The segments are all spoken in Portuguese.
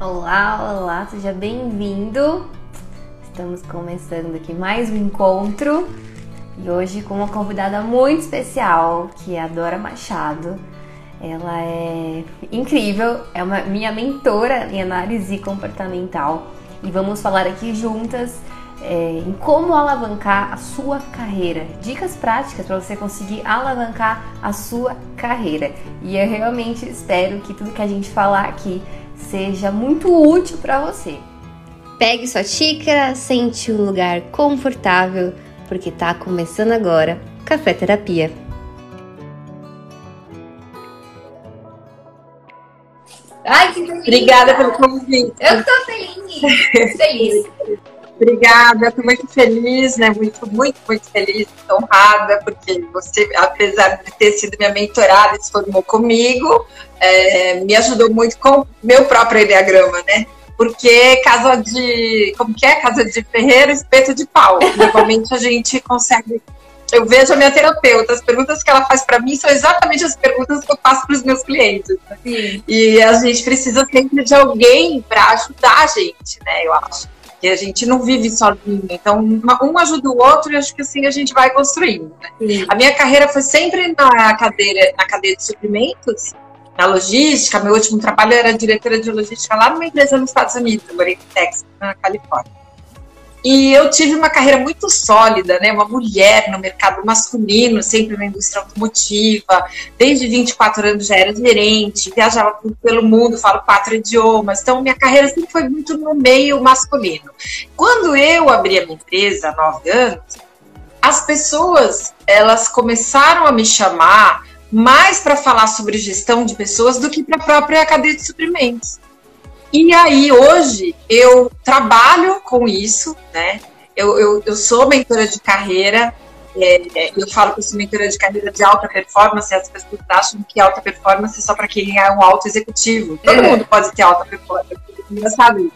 Olá, olá, seja bem-vindo. Estamos começando aqui mais um encontro e hoje com uma convidada muito especial, que é a Dora Machado. Ela é incrível, é uma minha mentora em análise comportamental e vamos falar aqui juntas é, em como alavancar a sua carreira. Dicas práticas para você conseguir alavancar a sua carreira. E eu realmente espero que tudo que a gente falar aqui seja muito útil para você. Pegue sua xícara, sente um lugar confortável, porque tá começando agora Café Terapia. Ai, que delícia! Obrigada pelo convite. Eu tô feliz, feliz. Obrigada, estou muito feliz, né? Muito, muito, muito feliz, honrada, porque você, apesar de ter sido minha mentorada, se formou comigo, é, me ajudou muito com meu próprio Enneagrama, né? Porque casa de. Como que é? Casa de ferreiro, espeto de pau. Normalmente a gente consegue. Eu vejo a minha terapeuta, as perguntas que ela faz para mim são exatamente as perguntas que eu faço para os meus clientes. Né? E a gente precisa sempre de alguém para ajudar a gente, né? Eu acho que a gente não vive sozinho. Então, um ajuda o outro e acho que assim a gente vai construindo. Né? A minha carreira foi sempre na cadeira, na cadeia de suprimentos, na logística. Meu último trabalho era diretora de logística lá numa empresa nos Estados Unidos, eu morei em Texas, na Califórnia. E eu tive uma carreira muito sólida, né? Uma mulher no mercado masculino, sempre na indústria automotiva. Desde 24 anos já era gerente, viajava pelo mundo, falo quatro idiomas. Então, minha carreira sempre foi muito no meio masculino. Quando eu abri a minha empresa, há nove anos, as pessoas, elas começaram a me chamar mais para falar sobre gestão de pessoas do que para a própria cadeia de suprimentos. E aí, hoje, eu trabalho com isso, né? Eu, eu, eu sou mentora de carreira, é, eu falo que eu sou mentora de carreira de alta performance, as pessoas acham que alta performance é só para quem é um alto executivo. Todo é. mundo pode ter alta performance, é engraçado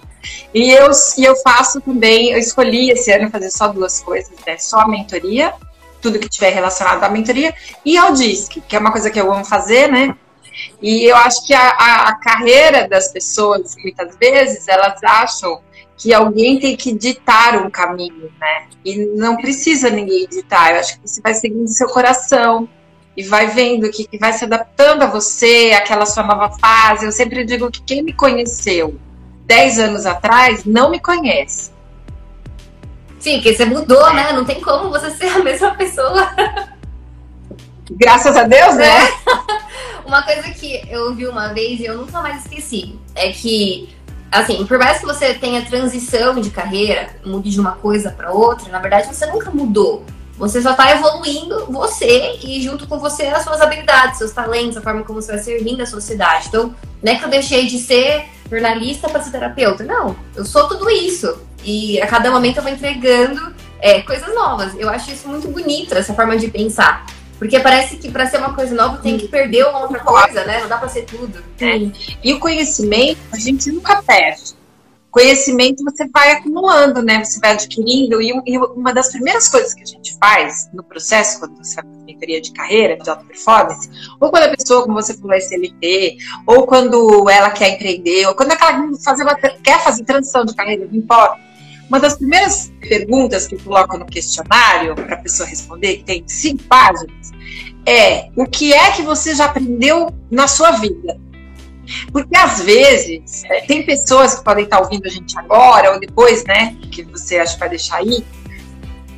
E eu, e eu faço também, eu escolhi esse ano fazer só duas coisas, né? Só a mentoria, tudo que tiver relacionado à mentoria, e ao DISC, que é uma coisa que eu amo fazer, né? E eu acho que a, a, a carreira das pessoas, muitas vezes, elas acham que alguém tem que ditar um caminho, né? E não precisa ninguém ditar. Eu acho que você vai seguindo seu coração e vai vendo que, que vai se adaptando a você, aquela sua nova fase. Eu sempre digo que quem me conheceu 10 anos atrás não me conhece. Sim, que você mudou, né? Não tem como você ser a mesma pessoa. Graças a Deus, né? É. Uma coisa que eu vi uma vez e eu nunca mais esqueci é que, assim, por mais que você tenha transição de carreira, mude de uma coisa para outra, na verdade você nunca mudou. Você só está evoluindo você e junto com você as suas habilidades, seus talentos, a forma como você vai servindo a sociedade. Então, não é que eu deixei de ser jornalista para ser terapeuta. Não, eu sou tudo isso. E a cada momento eu vou entregando é, coisas novas. Eu acho isso muito bonito, essa forma de pensar. Porque parece que para ser uma coisa nova tem que perder uma outra coisa, né? Não dá para ser tudo. É. E o conhecimento a gente nunca perde. Conhecimento você vai acumulando, né? Você vai adquirindo. E, uma das primeiras coisas que a gente faz no processo, quando você faz mentoria de carreira, de alta performance, ou quando a pessoa, como você falou, é CLT, ou quando ela quer empreender, ou quando ela fazer uma, quer fazer transição de carreira, não importa. Uma das primeiras perguntas que coloca no questionário para a pessoa responder, que tem cinco páginas, é o que é que você já aprendeu na sua vida? Porque às vezes é, tem pessoas que podem estar ouvindo a gente agora ou depois, né? Que você acha que vai deixar aí.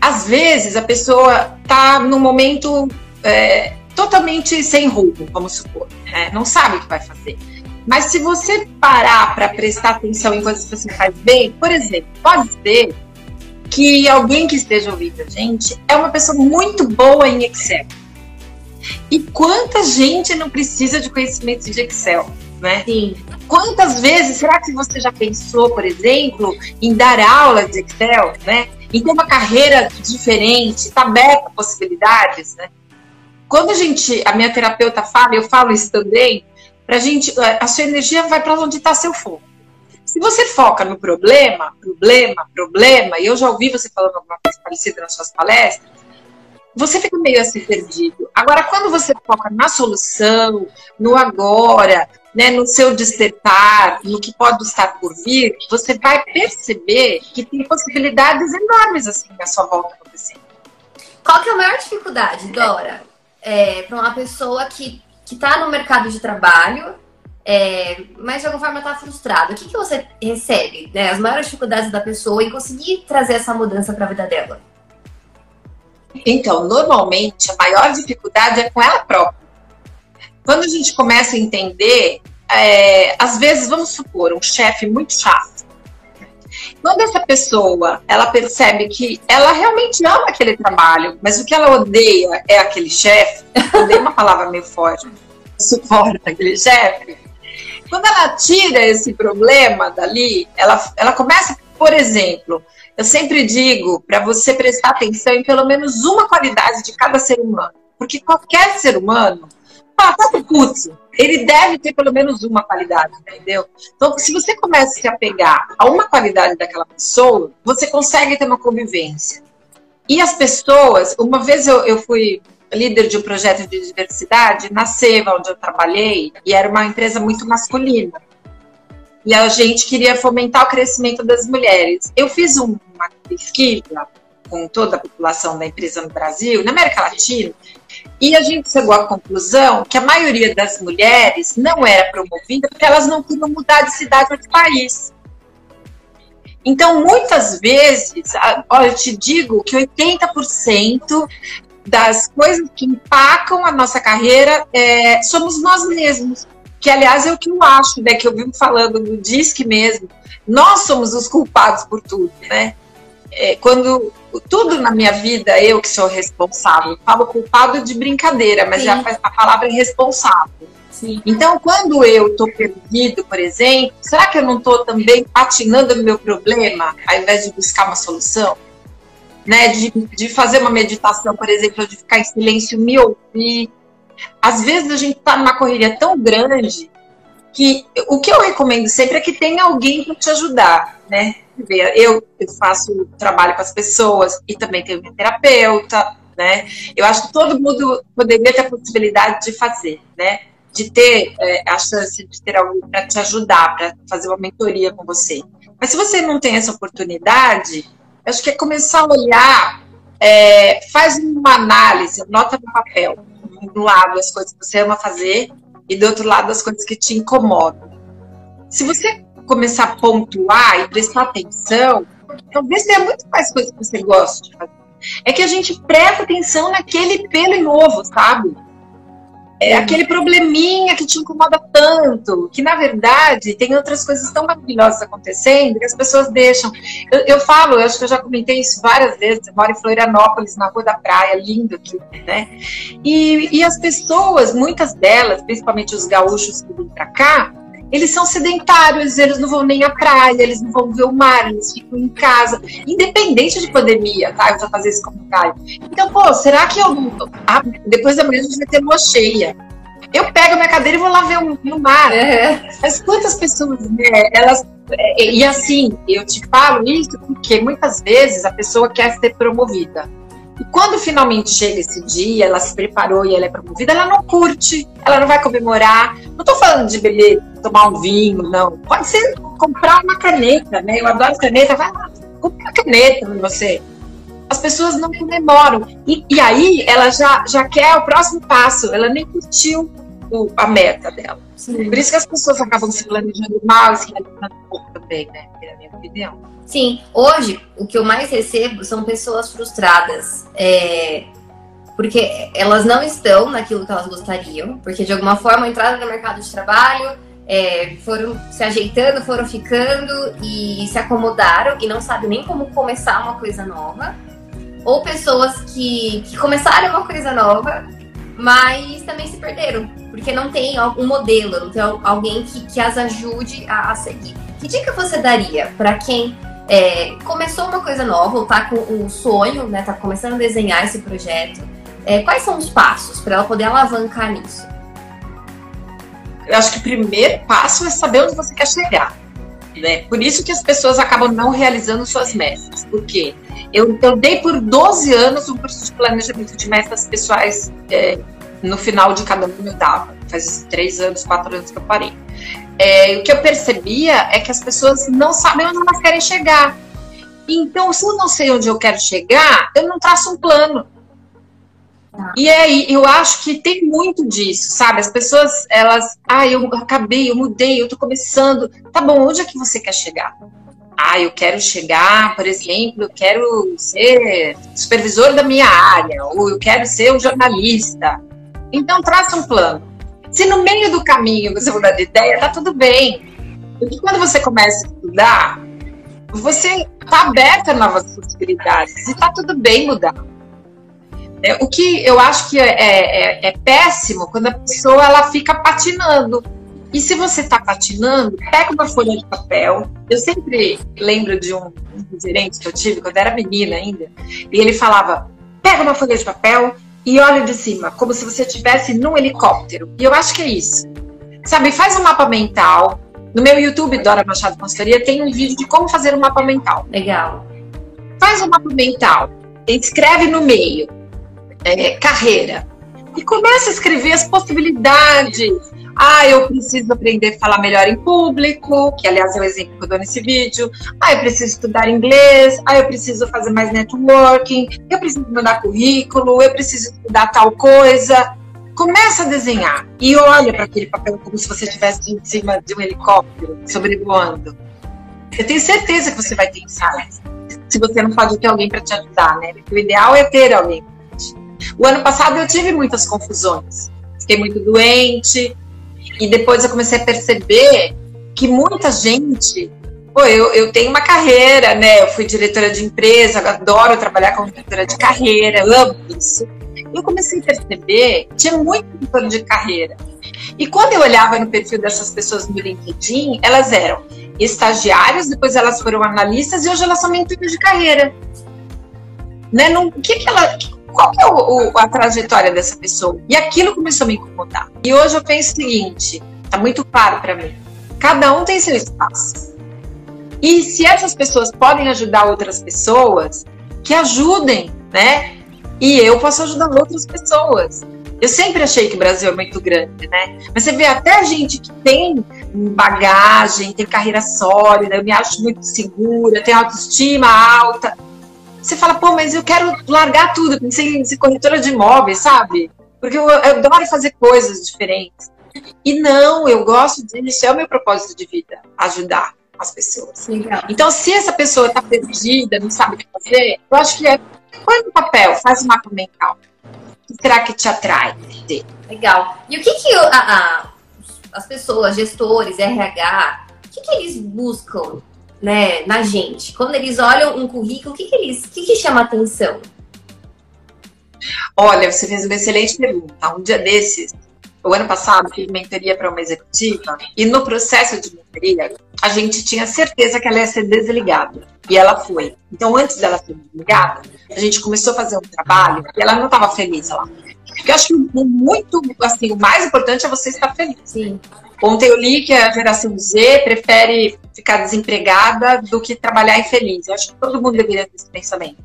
Às vezes a pessoa está num momento é, totalmente sem rumo, vamos supor, né? não sabe o que vai fazer. Mas se você parar para prestar atenção em coisas que você faz bem, por exemplo, pode ser que alguém que esteja ouvindo a gente é uma pessoa muito boa em Excel. E quanta gente não precisa de conhecimento de Excel, né? Sim. Quantas vezes será que você já pensou, por exemplo, em dar aula de Excel, né? Em ter uma carreira diferente, está aberta a possibilidades, né? Quando a gente, a minha terapeuta fala, eu falo isso também, pra gente, a sua energia vai para onde está seu foco. Se você foca no problema, problema, problema, e eu já ouvi você falando alguma coisa parecida nas suas palestras, você fica meio assim perdido. Agora, quando você foca na solução, no agora, né, no seu despertar, no que pode estar por vir, você vai perceber que tem possibilidades enormes assim à sua volta acontecendo. Qual que é a maior dificuldade, Dora, é, para uma pessoa que está no mercado de trabalho, é, mas de alguma forma está frustrada? O que, que você recebe, né, as maiores dificuldades da pessoa em conseguir trazer essa mudança para a vida dela? Então, normalmente, a maior dificuldade é com ela própria. Quando a gente começa a entender, é, às vezes, vamos supor, um chefe muito chato. Quando essa pessoa, ela percebe que ela realmente ama aquele trabalho, mas o que ela odeia é aquele chefe, odeia uma palavra meio forte, suporta aquele chefe, quando ela tira esse problema dali, ela, ela começa, por exemplo, eu sempre digo para você prestar atenção em pelo menos uma qualidade de cada ser humano. Porque qualquer ser humano ah, tá putz, ele deve ter pelo menos uma qualidade, entendeu? Então, se você começa a se apegar a uma qualidade daquela pessoa, você consegue ter uma convivência. E as pessoas, uma vez eu, eu fui líder de um projeto de diversidade na Seva, onde eu trabalhei, e era uma empresa muito masculina. E a gente queria fomentar o crescimento das mulheres. Eu fiz uma pesquisa com toda a população da empresa no Brasil, na América Latina, e a gente chegou à conclusão que a maioria das mulheres não era promovida porque elas não queriam mudar de cidade ou de país. Então, muitas vezes, eu te digo que 80% das coisas que empacam a nossa carreira é, somos nós mesmos. Que, aliás, é o que eu acho, né? Que eu vivo falando no DISC mesmo. Nós somos os culpados por tudo, né? É, quando tudo na minha vida, eu que sou responsável. Falo culpado de brincadeira, mas Sim. já a palavra responsável. Sim. Então, quando eu estou perdido, por exemplo, será que eu não estou também patinando no meu problema, ao invés de buscar uma solução? Né? De, de fazer uma meditação, por exemplo, de ficar em silêncio, me ouvir. Às vezes a gente está numa correria tão grande que o que eu recomendo sempre é que tenha alguém para te ajudar, né? Eu, eu faço trabalho com as pessoas e também tenho minha terapeuta, né? Eu acho que todo mundo poderia ter a possibilidade de fazer, né? De ter é, a chance de ter alguém para te ajudar, para fazer uma mentoria com você. Mas se você não tem essa oportunidade, acho que é começar a olhar, é, faz uma análise, nota no papel, do lado as coisas que você ama fazer e do outro lado as coisas que te incomodam. Se você começar a pontuar e prestar atenção, talvez tenha muito mais coisas que você gosta de fazer. É que a gente presta atenção naquele pelo em ovo, sabe? É aquele probleminha que te incomoda tanto, que na verdade tem outras coisas tão maravilhosas acontecendo que as pessoas deixam. Eu, eu falo, eu acho que eu já comentei isso várias vezes. Eu moro em Florianópolis, na Rua da Praia, lindo aqui, né? E, e as pessoas, muitas delas, principalmente os gaúchos que vêm pra cá, eles são sedentários, eles não vão nem à praia, eles não vão ver o mar, eles ficam em casa, independente de pandemia, tá? Eu vou fazer esse comentário. Então, pô, será que eu. Ah, depois da manhã a gente vai ter lua cheia. Eu pego a minha cadeira e vou lá ver o, o mar. É. Mas quantas pessoas, né, elas. É, e assim, eu te falo isso porque muitas vezes a pessoa quer ser promovida. E quando finalmente chega esse dia, ela se preparou e ela é promovida, ela não curte, ela não vai comemorar. Não tô falando de beber, tomar um vinho, não. Pode ser comprar uma caneta, né? Eu adoro caneta, vai lá, compra uma caneta pra você. As pessoas não comemoram. E, e aí ela já, já quer o próximo passo, ela nem curtiu o, a meta dela. Sim. Por isso que as pessoas acabam se planejando mal e se realizando pouco também, né? É a minha opinião. Sim, hoje o que eu mais recebo são pessoas frustradas. É, porque elas não estão naquilo que elas gostariam, porque de alguma forma entraram no mercado de trabalho, é, foram se ajeitando, foram ficando e se acomodaram e não sabem nem como começar uma coisa nova. Ou pessoas que, que começaram uma coisa nova, mas também se perderam, porque não tem um modelo, não tem alguém que, que as ajude a, a seguir. Que dica você daria para quem é, começou uma coisa nova, ou tá com um sonho, né? Tá começando a desenhar esse projeto. É, quais são os passos para ela poder alavancar nisso? Eu acho que o primeiro passo é saber onde você quer chegar. Né? Por isso que as pessoas acabam não realizando suas metas. Porque eu, eu dei por 12 anos um curso de planejamento de metas pessoais é, no final de cada ano eu dava. Faz três anos, quatro anos que eu parei. É, o que eu percebia é que as pessoas não sabem onde elas querem chegar. Então, se eu não sei onde eu quero chegar, eu não traço um plano. Ah. E aí, eu acho que tem muito disso, sabe? As pessoas, elas, ah, eu acabei, eu mudei, eu tô começando. Tá bom, onde é que você quer chegar? Ah, eu quero chegar, por exemplo, eu quero ser supervisor da minha área, ou eu quero ser um jornalista. Então, traça um plano. Se no meio do caminho você mudar de ideia, tá tudo bem. Porque quando você começa a estudar, você tá aberta a novas possibilidades e tá tudo bem mudar. É, o que eu acho que é, é, é, péssimo quando a pessoa ela fica patinando. E se você está patinando, pega uma folha de papel. Eu sempre lembro de um, um gerente que eu tive quando eu era menina ainda, e ele falava: pega uma folha de papel e olha de cima, como se você estivesse num helicóptero. E eu acho que é isso. Sabe, faz um mapa mental. No meu YouTube, Dora Machado Consultoria, tem um vídeo de como fazer um mapa mental. Legal. Faz um mapa mental. Escreve no meio é, carreira. E começa a escrever as possibilidades. Ah, eu preciso aprender a falar melhor em público, que aliás é o exemplo que eu dou nesse vídeo. Ah, eu preciso estudar inglês. Ah, eu preciso fazer mais networking. Eu preciso mandar currículo. Eu preciso estudar tal coisa. Começa a desenhar e olha para aquele papel como se você estivesse em cima de um helicóptero sobrevoando. Eu tenho certeza que você vai ter insights. Se você não pode ter alguém para te ajudar, né? O ideal é ter alguém o ano passado eu tive muitas confusões. Fiquei muito doente. E depois eu comecei a perceber que muita gente. Pô, eu, eu tenho uma carreira, né? Eu fui diretora de empresa, adoro trabalhar como diretora de carreira, amo isso. Eu comecei a perceber que tinha muito plano de carreira. E quando eu olhava no perfil dessas pessoas no LinkedIn, elas eram estagiárias, depois elas foram analistas e hoje elas são mentores de carreira. Né? Não, que, que ela, qual é o, o, a trajetória dessa pessoa? E aquilo começou a me incomodar. E hoje eu penso o seguinte, tá muito claro para mim. Cada um tem seu espaço. E se essas pessoas podem ajudar outras pessoas, que ajudem, né? E eu posso ajudar outras pessoas. Eu sempre achei que o Brasil é muito grande, né? Mas você vê até gente que tem bagagem, tem carreira sólida, eu me acho muito segura, tem autoestima alta você fala, pô, mas eu quero largar tudo, pensei em ser corretora de imóveis, sabe? Porque eu, eu adoro fazer coisas diferentes. E não, eu gosto disso, é o meu propósito de vida, ajudar as pessoas. Legal. Então, se essa pessoa está perdida, não sabe o que fazer, eu acho que é põe no papel, faz um mapa mental. O que será que te atrai? Legal. E o que, que a, a, as pessoas, gestores, RH, o que, que eles buscam né, na gente? Quando eles olham um currículo, o que, que eles, o que, que chama atenção? Olha, você fez uma excelente pergunta. Um dia desses, o ano passado, fiz mentoria para uma executiva e no processo de mentoria, a gente tinha certeza que ela ia ser desligada. E ela foi. Então, antes dela ser desligada, a gente começou a fazer um trabalho e ela não estava feliz lá. Porque eu acho que muito, assim, o mais importante é você estar feliz. Sim. Ontem eu li que a geração Z prefere ficar desempregada do que trabalhar infeliz. Eu acho que todo mundo deveria ter esse pensamento.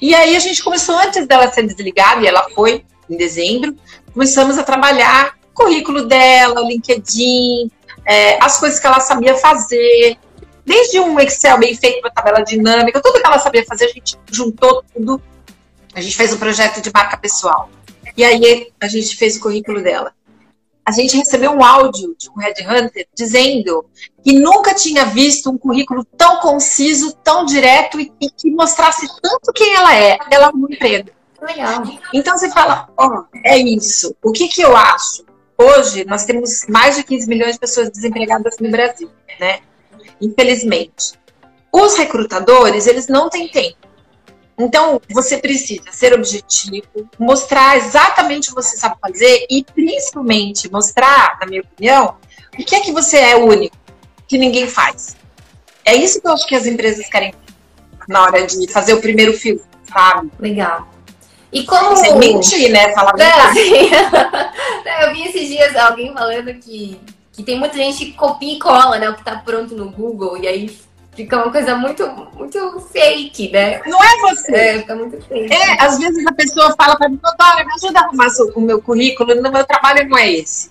E aí a gente começou antes dela ser desligada, e ela foi em dezembro, começamos a trabalhar o currículo dela, o LinkedIn, é, as coisas que ela sabia fazer, desde um Excel bem feito, uma tabela dinâmica, tudo que ela sabia fazer, a gente juntou tudo. A gente fez um projeto de marca pessoal. E aí a gente fez o currículo dela a gente recebeu um áudio de um headhunter dizendo que nunca tinha visto um currículo tão conciso, tão direto e, e que mostrasse tanto quem ela é. Ela no emprego. Legal. Então você fala, ó, oh, é isso. O que que eu acho? Hoje nós temos mais de 15 milhões de pessoas desempregadas no Brasil, né? Infelizmente. Os recrutadores, eles não têm tempo então, você precisa ser objetivo, mostrar exatamente o que você sabe fazer e, principalmente, mostrar, na minha opinião, o que é que você é único, que ninguém faz. É isso que eu acho que as empresas querem na hora de fazer o primeiro filtro, sabe? Legal. E como. Sem mentir, né? Falar é, Eu vi esses dias alguém falando que, que tem muita gente que copia e cola, né? O que tá pronto no Google, e aí fica uma coisa muito, muito fake, né? Não é você. É, fica muito fake. É, às vezes a pessoa fala para mim, doutora, me ajuda a arrumar o meu currículo, no meu trabalho não é esse.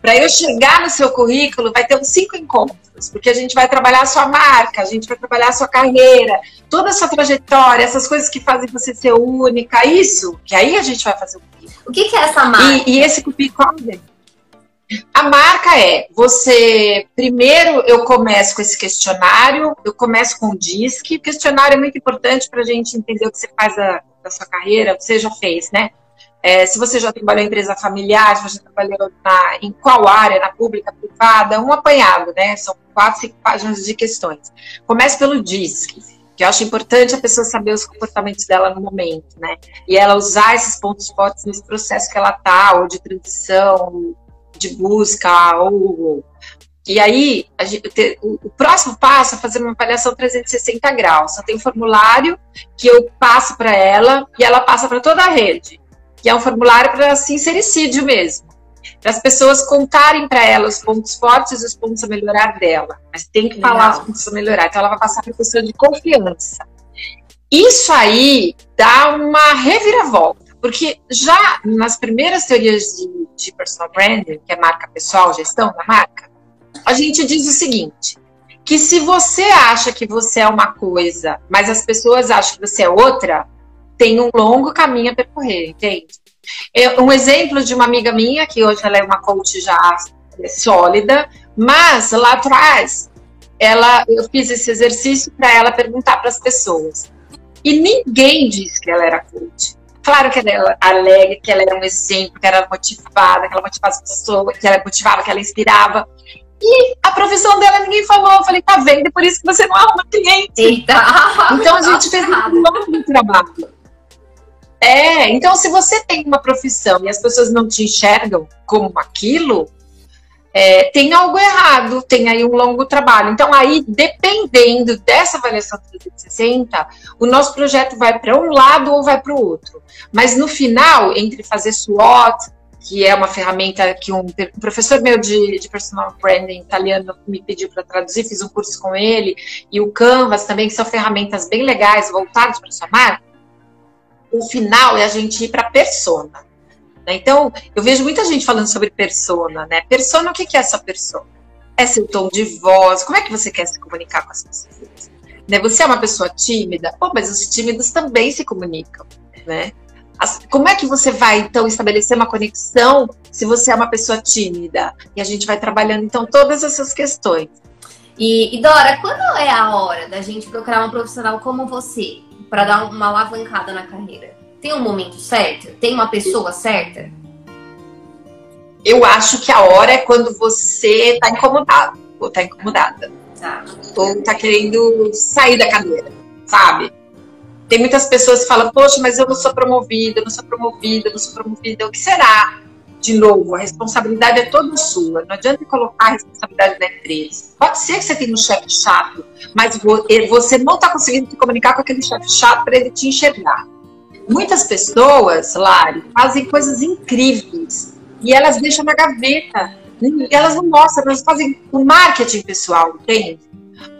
Para eu chegar no seu currículo, vai ter uns cinco encontros, porque a gente vai trabalhar a sua marca, a gente vai trabalhar a sua carreira, toda a sua trajetória, essas coisas que fazem você ser única, isso, que aí a gente vai fazer o currículo. O que, que é essa marca? E, e esse currículo a marca é, você, primeiro eu começo com esse questionário, eu começo com o DISC, o questionário é muito importante para a gente entender o que você faz da, da sua carreira, você já fez, né? É, se você já trabalhou em empresa familiar, se você trabalhou na, em qual área, na pública, privada, um apanhado, né? São quatro, cinco páginas de questões. Comece pelo DISC, que eu acho importante a pessoa saber os comportamentos dela no momento, né? E ela usar esses pontos fortes nesse processo que ela tá, ou de transição, de busca ou. E aí, gente, o, próximo passo é fazer uma avaliação 360 graus. Só tem um formulário que eu passo para ela e ela passa para toda a rede. Que é um formulário para sincericídio mesmo. Para as pessoas contarem para ela os pontos fortes e os pontos a melhorar dela. Mas tem que falar os pontos a melhorar. Então, ela vai passar para a pessoa de confiança. Isso aí dá uma reviravolta. Porque já nas primeiras teorias de, de personal branding, que é marca pessoal, gestão da marca, a gente diz o seguinte: que se você acha que você é uma coisa, mas as pessoas acham que você é outra, tem um longo caminho a percorrer, entende? É um exemplo de uma amiga minha, que hoje ela é uma coach já sólida, mas lá atrás ela, eu fiz esse exercício para ela perguntar para as pessoas. E ninguém disse que ela era coach. Claro que ela era alegre, que ela era um exemplo, que ela era motivada, que ela motivava as pessoas, que ela motivava, que ela inspirava. E a profissão dela ninguém falou. Eu falei, tá vendo? Por isso que você não arruma cliente. Eita. Então a gente fez um longo trabalho. É, então se você tem uma profissão e as pessoas não te enxergam como aquilo, é, tem algo errado, tem aí um longo trabalho. Então, aí, dependendo dessa avaliação 360, o nosso projeto vai para um lado ou vai para o outro. Mas no final, entre fazer SWOT, que é uma ferramenta que um, professor meu de, de, personal branding italiano me pediu para traduzir, fiz um curso com ele, e o Canvas também, que são ferramentas bem legais, voltadas para sua marca. O final é a gente ir para persona. Né? Então, eu vejo muita gente falando sobre persona, né? Persona, o que é essa persona? É seu tom de voz, como é que você quer se comunicar com as pessoas? Né? Você é uma pessoa tímida? Pô, mas os tímidos também se comunicam, né? As, como é que você vai, então, estabelecer uma conexão se você é uma pessoa tímida? E a gente vai trabalhando, então, todas essas questões. E, e Dora, quando é a hora da gente procurar uma profissional como você para dar uma alavancada na carreira? Tem um momento certo? Tem uma pessoa certa? Eu acho que a hora é quando você tá incomodado ou tá incomodada. Tá. Ou tá querendo sair da cadeira, sabe? Tem muitas pessoas que falam, poxa, mas eu não sou promovida, eu não sou promovida, eu não sou promovida. O que será? De novo, a responsabilidade é toda sua. Não adianta colocar a responsabilidade na empresa. Pode ser que você tenha um chefe chato, mas você não está conseguindo se comunicar com aquele chefe chato para ele te enxergar. Muitas pessoas, Lari, fazem coisas incríveis e elas deixam na gaveta. E elas não mostram, elas fazem o marketing pessoal, entende?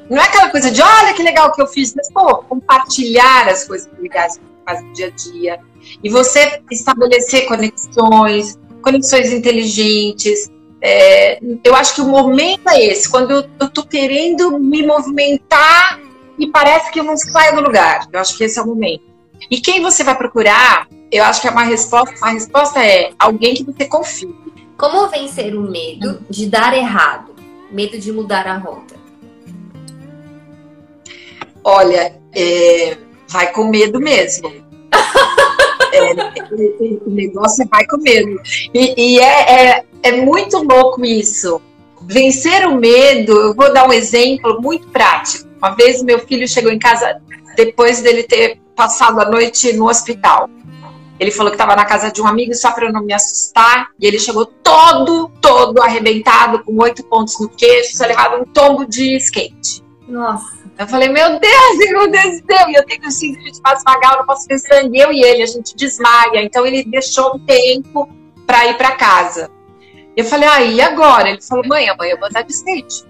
Não é aquela coisa de olha que legal que eu fiz, mas pô, compartilhar as coisas legais que você faz no dia a dia. E você estabelecer conexões, conexões inteligentes. É, eu acho que o momento é esse, quando eu, eu tô querendo me movimentar e parece que eu não saio do lugar. Eu acho que esse é o momento. E quem você vai procurar? Eu acho que é uma resposta, a resposta é alguém que você confie. Como vencer o medo de dar errado? Medo de mudar a rota? Olha, é, vai com medo mesmo. é, o negócio vai com medo. E, e é, é, é muito louco isso. Vencer o medo, eu vou dar um exemplo muito prático. Uma vez meu filho chegou em casa depois dele ter passado a noite no hospital. Ele falou que estava na casa de um amigo só para não me assustar. E ele chegou todo, todo arrebentado, com oito pontos no queixo, só levado um tombo de skate. Nossa. Eu falei, meu Deus, meu Deus do céu, e eu tenho síndrome de passo vagal, eu não posso ver sangue, eu e ele, a gente desmaia. Então ele deixou um tempo para ir para casa. Eu falei, ah, e agora? Ele falou, mãe, amanhã eu vou andar de skate.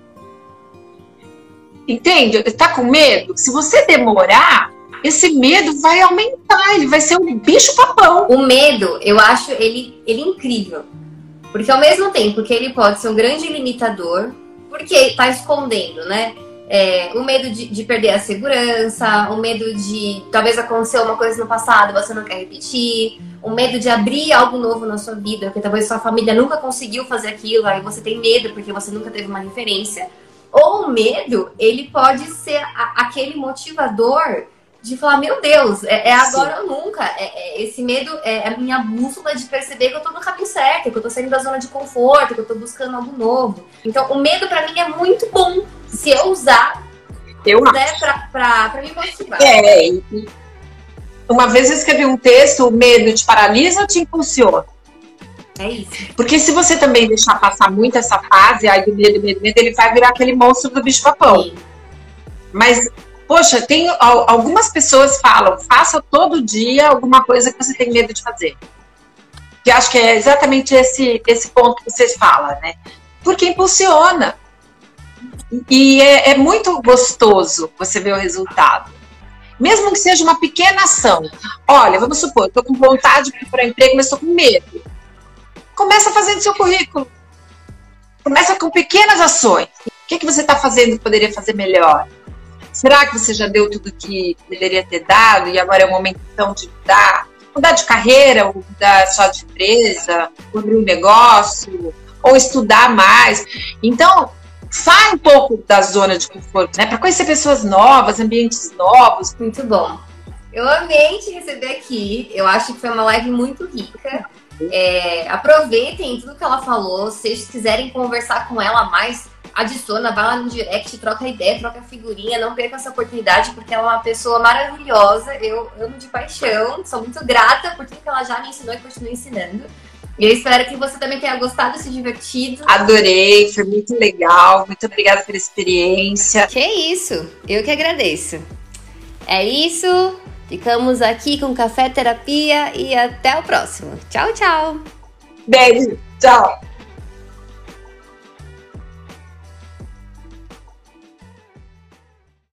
Entende? Tá com medo? Se você demorar, esse medo vai aumentar, ele vai ser um bicho papão. O medo, eu acho ele, ele incrível. Porque ao mesmo tempo que ele pode ser um grande limitador, porque tá escondendo, né? É, o medo de, de, perder a segurança, o medo de talvez acontecer uma coisa no passado você não quer repetir, o medo de abrir algo novo na sua vida, porque talvez sua família nunca conseguiu fazer aquilo, aí você tem medo porque você nunca teve uma referência. Ou o medo, ele pode ser a, aquele motivador de falar, meu Deus, é, é agora Sim. ou nunca. É, é, esse medo é a minha bússola de perceber que eu tô no caminho certo, que eu tô saindo da zona de conforto, que eu tô buscando algo novo. Então, o medo para mim é muito bom se eu usar eu né, pra, pra, pra me motivar. É, uma vez eu escrevi um texto, o medo te paralisa ou te impulsiona? É isso. Porque se você também deixar passar muito essa fase, aí do medo, medo, medo, ele vai virar aquele monstro do bicho papão. Mas, poxa, tem algumas pessoas falam, faça todo dia alguma coisa que você tem medo de fazer. Que acho que é exatamente esse, esse ponto que vocês falam, né? Porque impulsiona. E é, é muito gostoso você ver o resultado. Mesmo que seja uma pequena ação. Olha, vamos supor, estou com vontade de procurar emprego, mas estou com medo. Começa fazendo seu currículo. Começa com pequenas ações. O que, que você está fazendo que poderia fazer melhor? Será que você já deu tudo que deveria ter dado e agora é o momento então de mudar? Mudar de carreira, ou mudar só de empresa, ou abrir um negócio, ou estudar mais. Então, sai um pouco da zona de conforto, né? Para conhecer pessoas novas, ambientes novos. Muito bom. Eu amei te receber aqui. Eu acho que foi uma live muito rica. É, aproveitem tudo que ela falou. Se vocês quiserem conversar com ela mais, adiciona, vai lá no direct, troca ideia, troca figurinha. Não perca essa oportunidade, porque ela é uma pessoa maravilhosa. Eu amo de paixão. Sou muito grata por tudo que ela já me ensinou e continua ensinando. E eu espero que você também tenha gostado, se divertido. Adorei, foi muito legal. Muito obrigada pela experiência. Que isso, eu que agradeço. É isso. Ficamos aqui com Café Terapia e até o próximo. Tchau, tchau. Beijo, tchau.